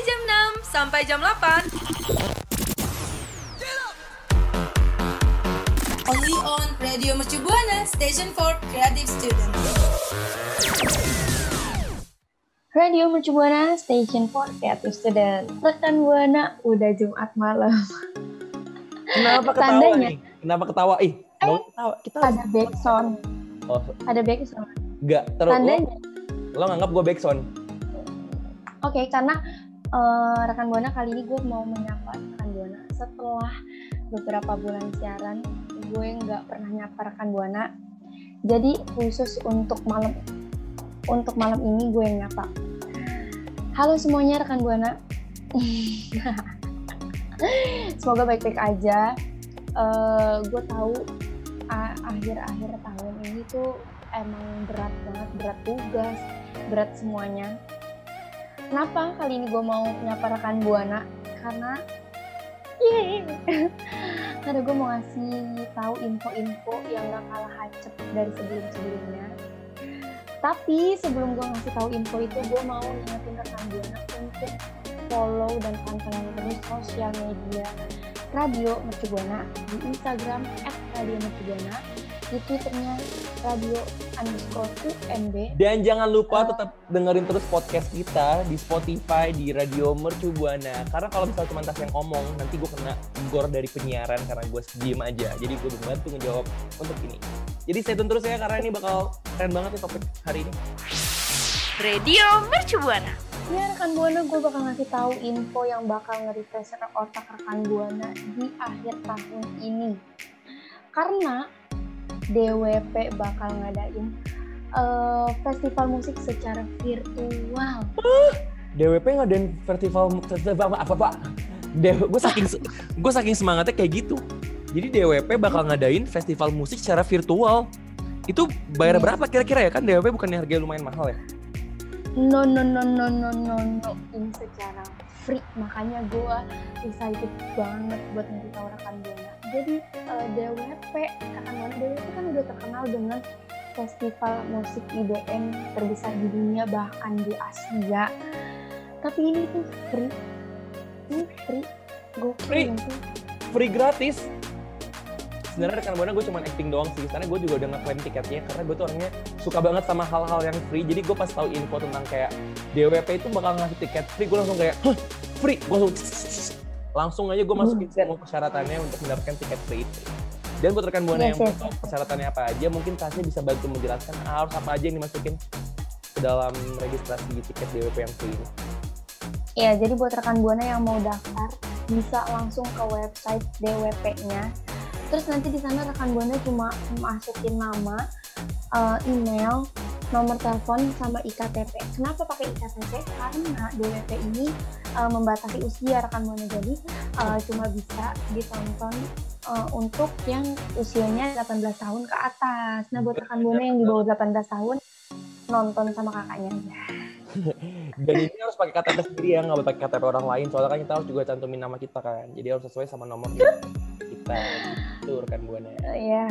jam 6 sampai jam 8. Only on Radio Mercu Buana, Station for Creative Student. Radio Mercu Buana, Station for Creative Student. Rekan Buana, udah Jumat malam. Kenapa ketawa Tandanya. nih? Kenapa ketawa? Ih, usah ketawa. Kita Ada backsound. Oh, Ada backsound. enggak. Terus lo, Tandanya. lo nganggap gue backsound. Oke, karena eh, rekan Buana kali ini gue mau menyapa rekan Buana setelah beberapa bulan siaran gue nggak pernah nyapa rekan Buana. Jadi khusus untuk malam untuk malam ini gue yang nyapa. Halo semuanya rekan Buana. Semoga baik-baik aja. Eh, gue tahu akhir-akhir tahun ini tuh emang berat banget, berat tugas, berat semuanya. Kenapa kali ini gue mau nyapa rekan Buana? Karena Yeay. Karena gue mau ngasih tahu info-info yang gak kalah hacep dari sebelum-sebelumnya. Tapi sebelum gue ngasih tahu info itu, gue mau ngingetin rekan Buana untuk follow dan pantengin terus sosial media Radio Mercu Buana di Instagram @radiomercubuana, di Twitternya radio underscore UMB Dan jangan lupa Eh. tetap dengerin terus podcast kita di Spotify, di Radio Mercu Buana. Karena kalau misalnya cuma tas yang ngomong, nanti gue kena gor dari penyiaran karena gue diem aja. Jadi gue bantu ngejawab untuk ini. Jadi stay tune terus ya, karena ini bakal keren banget nih topik hari ini. Radio Mercu Buana. Ya rekan Buana, gue bakal ngasih tahu info yang bakal nge-refresh otak rekan Buana di akhir tahun ini. Karena DWP bakal ngadain eh, festival musik secara virtual. DWP ngadain festival festival apa pak? gue saking gue saking semangatnya kayak gitu. Jadi DWP bakal ngadain festival musik secara virtual. Itu bayar Iya. berapa kira-kira ya kan DWP bukannya harganya lumayan mahal ya? No no no no no no no ini secara free makanya gue excited banget buat tahu rekan Buana. Jadi eh, DWP Buana DWP kan udah terkenal dengan festival musik IDM terbesar di dunia bahkan di Asia. Tapi ini tuh free, ini free, gue Free? Free gratis. Sebenarnya rekan buana gue cuma acting doang sih, karena gue juga udah ngeklaim tiketnya karena gue tuh orangnya suka banget sama hal-hal yang free. Jadi gue pas tahu info tentang kayak DWP itu bakal ngasih tiket free, gue langsung kayak, free, gue langsung langsung aja gue masukin Buset. semua persyaratannya untuk mendapatkan tiket free itu. Dan buat rekan buana Yes, yang yes, mau tahu persyaratannya apa aja, mungkin Tasnya bisa bantu menjelaskan harus apa aja yang dimasukin ke dalam registrasi tiket DWP yang free ini. Ya, jadi buat rekan Buana yang mau daftar bisa langsung ke website DWP-nya. Terus nanti di sana rekan Buana cuma masukin nama, eh, email, nomor telepon sama IKTP. Kenapa pakai IKTP? Karena DWP ini eh, membatasi usia rekan Buana. Jadi eh, cuma bisa ditonton eh, untuk yang usianya 18 tahun ke atas. Nah, buat rekan Buana yang di bawah 18 tahun nonton sama kakaknya aja. Dan ini harus pakai KTP sendiri ya, nggak boleh pakai KTP orang lain. Soalnya kan kita harus juga cantumin nama kita kan. Jadi harus sesuai sama nomor kita. Itu rekan buana. Iya,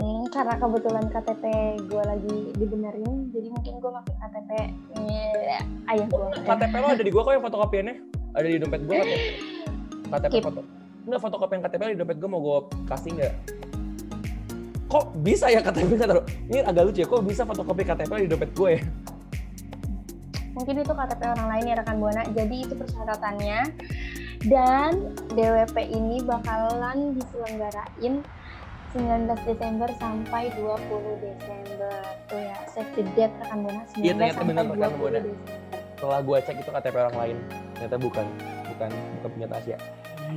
hmm, karena kebetulan KTP gue lagi dibenerin, jadi mungkin gue pakai KTP eh, ayah gue. KTP lo ada di gua kok yang fotokopiannya. Ada di dompet gua KTP. KTP Skip. foto. Enggak fotokopi yang KTP di dompet gua mau gua kasih nggak? Kok bisa ya KTP nggak taruh? Ini agak lucu ya, kok bisa fotokopi KTP di dompet gue ya? Mungkin itu KTP orang lain ya rekan buana. Jadi itu persyaratannya. Dan DWP ini bakalan diselenggarain 19 Desember sampai 20 Desember. Tuh ya, save the date rekan buana. 19 Iya, ternyata sampai benar, rekan 20 Buana. Desember. Setelah gua cek itu KTP orang lain. Ternyata bukan. Bukan, bukan punya Tasya.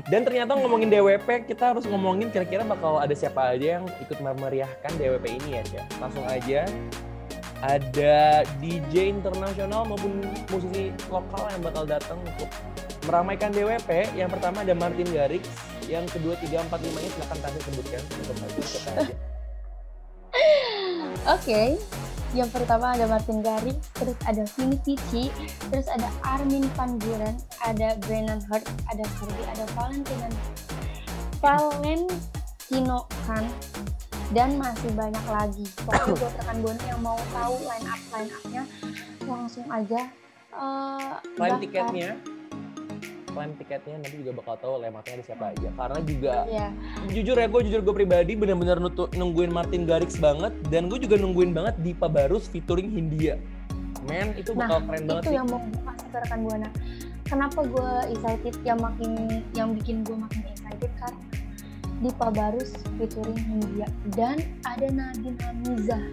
Dan ternyata ngomongin DWP, kita harus ngomongin kira-kira bakal ada siapa aja yang ikut memeriahkan DWP ini ya, Cia. Langsung aja ada DJ internasional maupun musisi lokal yang bakal datang untuk meramaikan DWP. Yang pertama ada Martin Garrix, yang kedua, tiga, empat, lima ini silahkan Tasya sebutkan. Oke, yang pertama ada Martin Garrix, terus ada Vini Vici, terus ada Armin Van Buuren, ada Brennan Hart, ada Cardi, ada Valentina Valentino Khan, dan masih banyak lagi. Pokoknya buat rekan buana yang mau tahu line up line upnya langsung aja eh, Lain daftar. tiketnya, klaim tiketnya nanti juga bakal tahu lemaknya ada siapa aja. Karena juga Iya. jujur ya gue jujur gue pribadi bener-bener nungguin Martin Garrix banget dan gue juga nungguin banget Dipa Barus featuring Hindia. Men itu Nah, bakal keren banget itu sih. yang mau gue kasih ke rekan buana kenapa gue excited yang makin yang bikin gue makin excited karena Dipa Barus featuring Hindia dan ada Nadine Amizah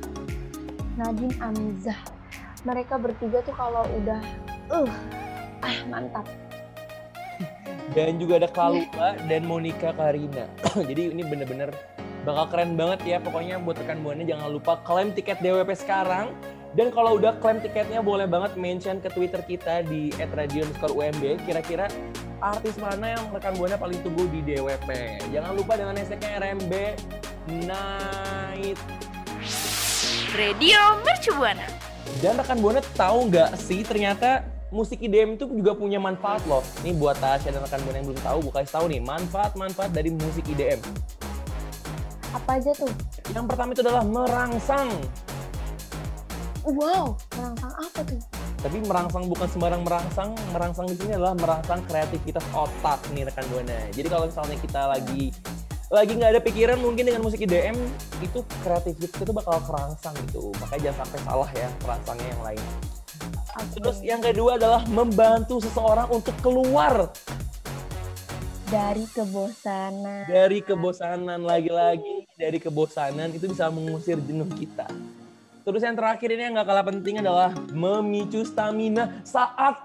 Nadine Amizah mereka bertiga tuh kalau udah uh ah mantap Dan juga ada Kalula dan Monica Karina. Jadi ini bener-bener bakal keren banget ya. Pokoknya buat rekan buana jangan lupa klaim tiket DWP sekarang. Dan kalau udah klaim tiketnya boleh banget mention ke Twitter kita di @radio_umb. Kira-kira artis mana yang rekan buana paling tunggu di DWP. Jangan lupa dengan hashtagnya RMB Night. Radio Mercu Buana. Dan rekan buana tahu nggak sih ternyata musik IDM itu juga punya manfaat loh. Nih buat Tasya dan rekan buana yang belum tahu, gue kasih tahu nih manfaat-manfaat dari musik IDM. apa aja tuh Yang pertama itu adalah merangsang. wow merangsang apa tuh Tapi merangsang bukan sembarang merangsang, merangsang di sini adalah merangsang kreativitas otak nih rekan buana. Jadi kalau misalnya kita lagi lagi nggak ada pikiran mungkin dengan musik IDM itu kreativitas itu bakal kerangsang gitu. Makanya jangan sampai salah ya merangsangnya yang lain. Terus yang kedua adalah membantu seseorang untuk keluar dari kebosanan dari kebosanan lagi-lagi dari kebosanan itu bisa mengusir jenuh kita. Terus yang terakhir ini yang nggak kalah penting adalah memicu stamina saat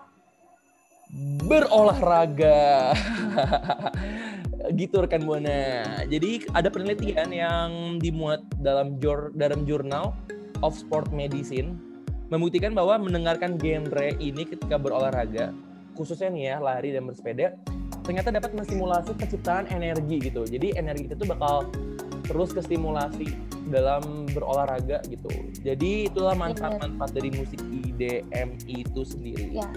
berolahraga. gitu rekan buana. Jadi ada penelitian yang dimuat dalam jur, dalam jurnal of Sport Medicine membuktikan bahwa mendengarkan genre ini ketika berolahraga, khususnya nih ya lari dan bersepeda, ternyata dapat menstimulasi penciptaan energi gitu. Jadi energi kita tuh bakal terus kestimulasi dalam berolahraga gitu. Jadi itulah manfaat-manfaat dari musik IDM itu sendiri. ya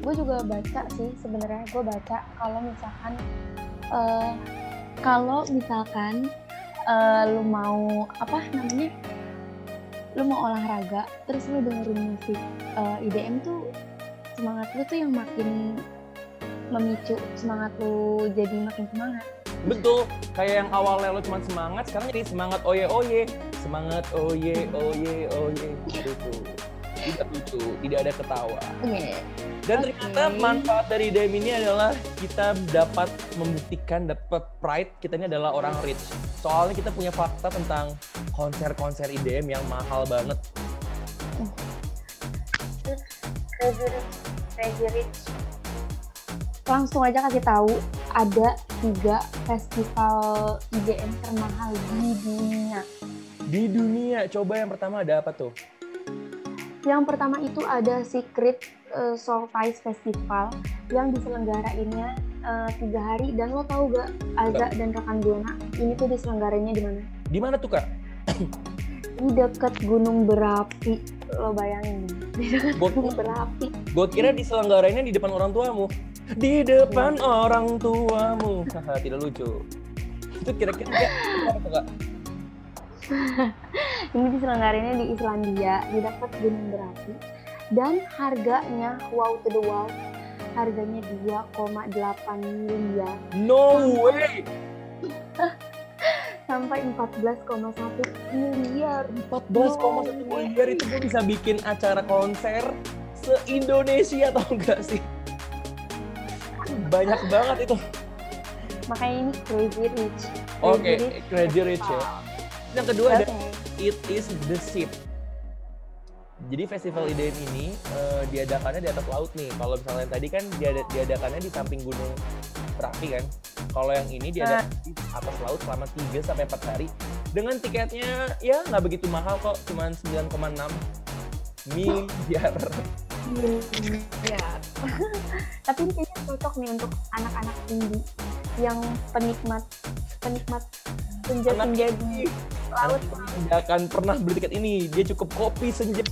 gue juga baca sih sebenarnya gue baca kalau misalkan eh, kalau misalkan eh, lu mau apa namanya lu mau olahraga terus lu dengerin musik eh, IDM tuh semangat lu tuh yang makin memicu semangat lu jadi makin semangat Betul, kayak yang awalnya lo cuma semangat, sekarang jadi semangat oye oye, semangat oye oye oye gitu. Tidak lucu, tidak ada ketawa. Dan Oke. ternyata manfaat dari IDM ini adalah kita dapat membuktikan, dapat pride kita ini adalah orang rich. Soalnya kita punya fakta tentang konser-konser IDM yang mahal banget. Crazy Rich, Crazy Rich. Langsung aja kasih tahu ada tiga festival IDM termahal di dunia. Di dunia, coba yang pertama ada apa tuh? Yang pertama itu ada Secret Solstice Festival yang diselenggarainnya eh, tiga hari dan lo tahu gak Aza dan rekan Buana ini tuh diselenggarainya di mana? Di mana tuh kak? Di dekat Gunung Berapi lo bayangin di dekat Gunung Berapi. gua kira diselenggarainnya di depan orang tuamu. Di depan orang tuamu. Haha, Tidak lucu. Itu kira-kira kak? Ini diselenggarainnya di Islandia di dekat Gunung Berapi dan harganya wow to the wow harganya 2,8 miliar No way! sampai 14,1 miliar 14,1 miliar itu gue bisa bikin acara konser se-Indonesia tau gak sih? Banyak banget itu. makanya ini crazy rich Oke, Crazy Rich ya. Yang kedua ada Oke. It is the Ship. Jadi festival IDM ini eh, diadakannya di atas laut nih. Kalau misalnya yang tadi kan diada- diadakannya di samping gunung berapi kan. Kalau yang ini diadakan di atas laut selama 3 sampai 4 hari dengan tiketnya ya nggak begitu mahal kok, cuman 9,6 miliar. Ya. Tapi ini kayaknya cocok nih untuk anak-anak indie yang penikmat penikmat senja senja di laut. Nggak akan pernah beli tiket ini. Dia cukup kopi senja.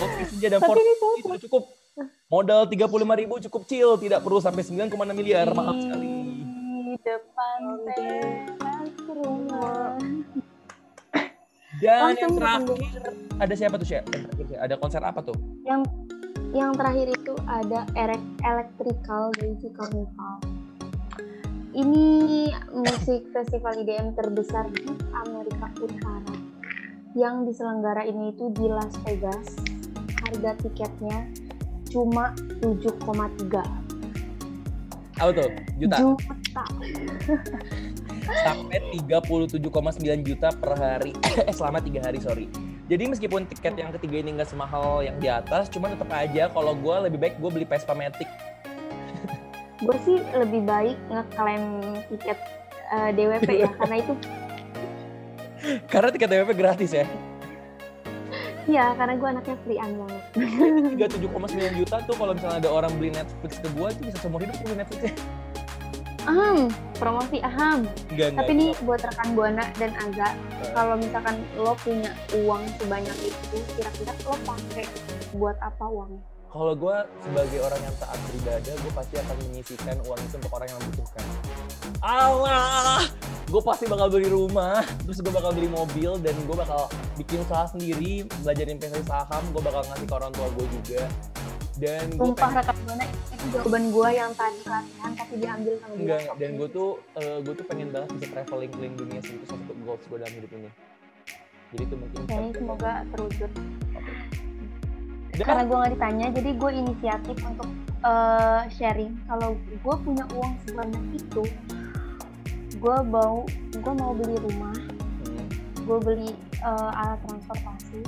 Kopi senja dan Tapi ini itu cukup. Modal 35.000 ribu cukup chill, tidak perlu sampai 9,6 miliar, mahal sekali. Di depan teras rumah. Dan Langsung yang terakhir ada siapa tuh Syah? Yang terakhir, Syah. Ada konser apa tuh? Yang yang terakhir itu ada Erek Electrical dari Carnival. Ini musik festival IDM terbesar di Amerika Utara yang diselenggara ini itu di Las Vegas. Harga tiketnya cuma 7,3 Apa tuh? Juta. juta. Sampai 37,9 juta per hari. eh selama tiga hari sorry. Jadi meskipun tiket yang ketiga ini nggak semahal yang di atas, cuman tetap aja kalau gue lebih baik gue beli Vespa Matic. Gue sih lebih baik ngeklaim tiket eh, DWP ya karena itu Karena tiket DWP gratis ya. ya karena gue anaknya free an banget. 37,9 juta tuh kalau misalnya ada orang beli Netflix ke gue itu bisa seumur hidup gue beli Netflix ya. Aham, promosi aham. Enggak, enggak. Tapi nih buat rekan Buana dan Aza, kalau misalkan lo punya uang sebanyak itu, kira-kira lo pakai buat apa uangnya? Kalau gue sebagai orang yang taat beribadah, gue pasti akan menyisikan uang itu untuk orang yang membutuhkan. Allah, gue pasti bakal beli rumah, terus gue bakal beli mobil, dan gue bakal bikin usaha sendiri, belajar investasi saham, gue bakal ngasih ke orang tua gue juga. Dan gue Sumpah rekan Buana itu jawaban gue yang tadi pelatihan tapi diambil sama dia. enggak, dan gue tuh eh, gue tuh pengen banget bisa traveling keliling dunia sih itu salah satu goals gue dalam hidup ini. Jadi itu mungkin. Kayaknya semoga terwujud. Dan- Karena gue nggak ditanya, jadi gue inisiatif untuk eh, sharing. Kalau gue punya uang sebanyak itu, gue mau gue mau beli rumah, Hmm, gue beli eh, alat transportasi,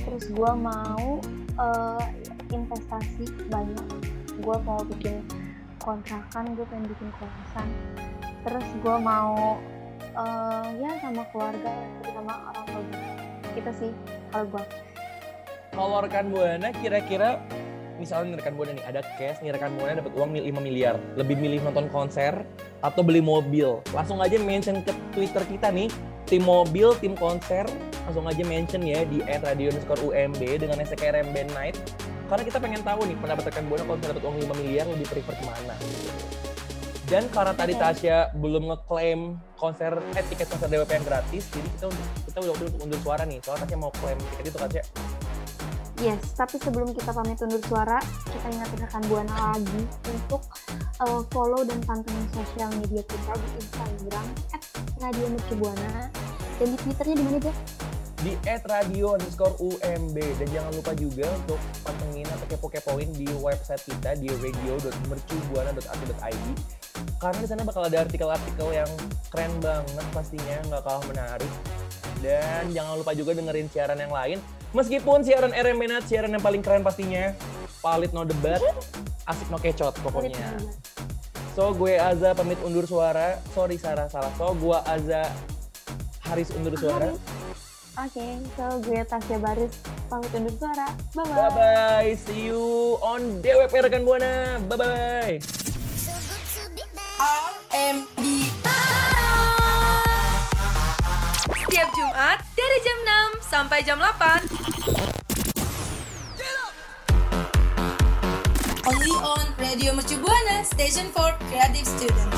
terus gue mau eh, investasi banyak. Gue mau bikin kontrakan gue pengen bikin kosan. Terus gue mau eh, ya sama keluarga terutama orang tua gue itu sih kalau gue Kalau rekan buana kira-kira misalnya rekan buana nih ada cash nih rekan buana dapat uang mil- 5 miliar, lebih milih nonton konser atau beli mobil. Langsung aja mention ke Twitter kita nih, tim mobil, tim konser, langsung aja mention ya di @radio underscore UMB dengan hashtag RMB Night. Karena kita pengen tahu nih pendapat rekan buana kalau dapat uang 5 miliar lebih prefer ke mana. Dan karena tadi. Tasya belum ngeklaim konser eh tiket konser DWP yang gratis, jadi kita kita udah waktu untuk undur suara nih. Soalnya Tasya mau klaim tiket itu Tasya. yes tapi sebelum kita pamit undur suara kita ingatin rekan buana lagi untuk eh, follow dan pantengin sosial media kita di Instagram @radiomercubuana dan di Twitternya di mana aja di @radio underscore UMB dan jangan lupa juga untuk pantengin atau kepo-kepoin di website kita di radio.mercubuana.ac.id karena di sana bakal ada artikel-artikel yang keren banget pastinya nggak kalah menarik. Dan jangan lupa juga dengerin siaran yang lain. Meskipun siaran RM Minat siaran yang paling keren pastinya palit no debat. Asik no kecot pokoknya. So gue Aza pamit undur suara. Sorry Sarah salah. So gue Aza Haris undur suara Oke, so gue Tasya Baris pamit undur suara. Bye bye. Bye bye, see you on DWP rekan buana. Bye bye. RMB Setiap Jumat dari jam 6 sampai jam 8 Only on Radio Mercu Buana Station for Creative Student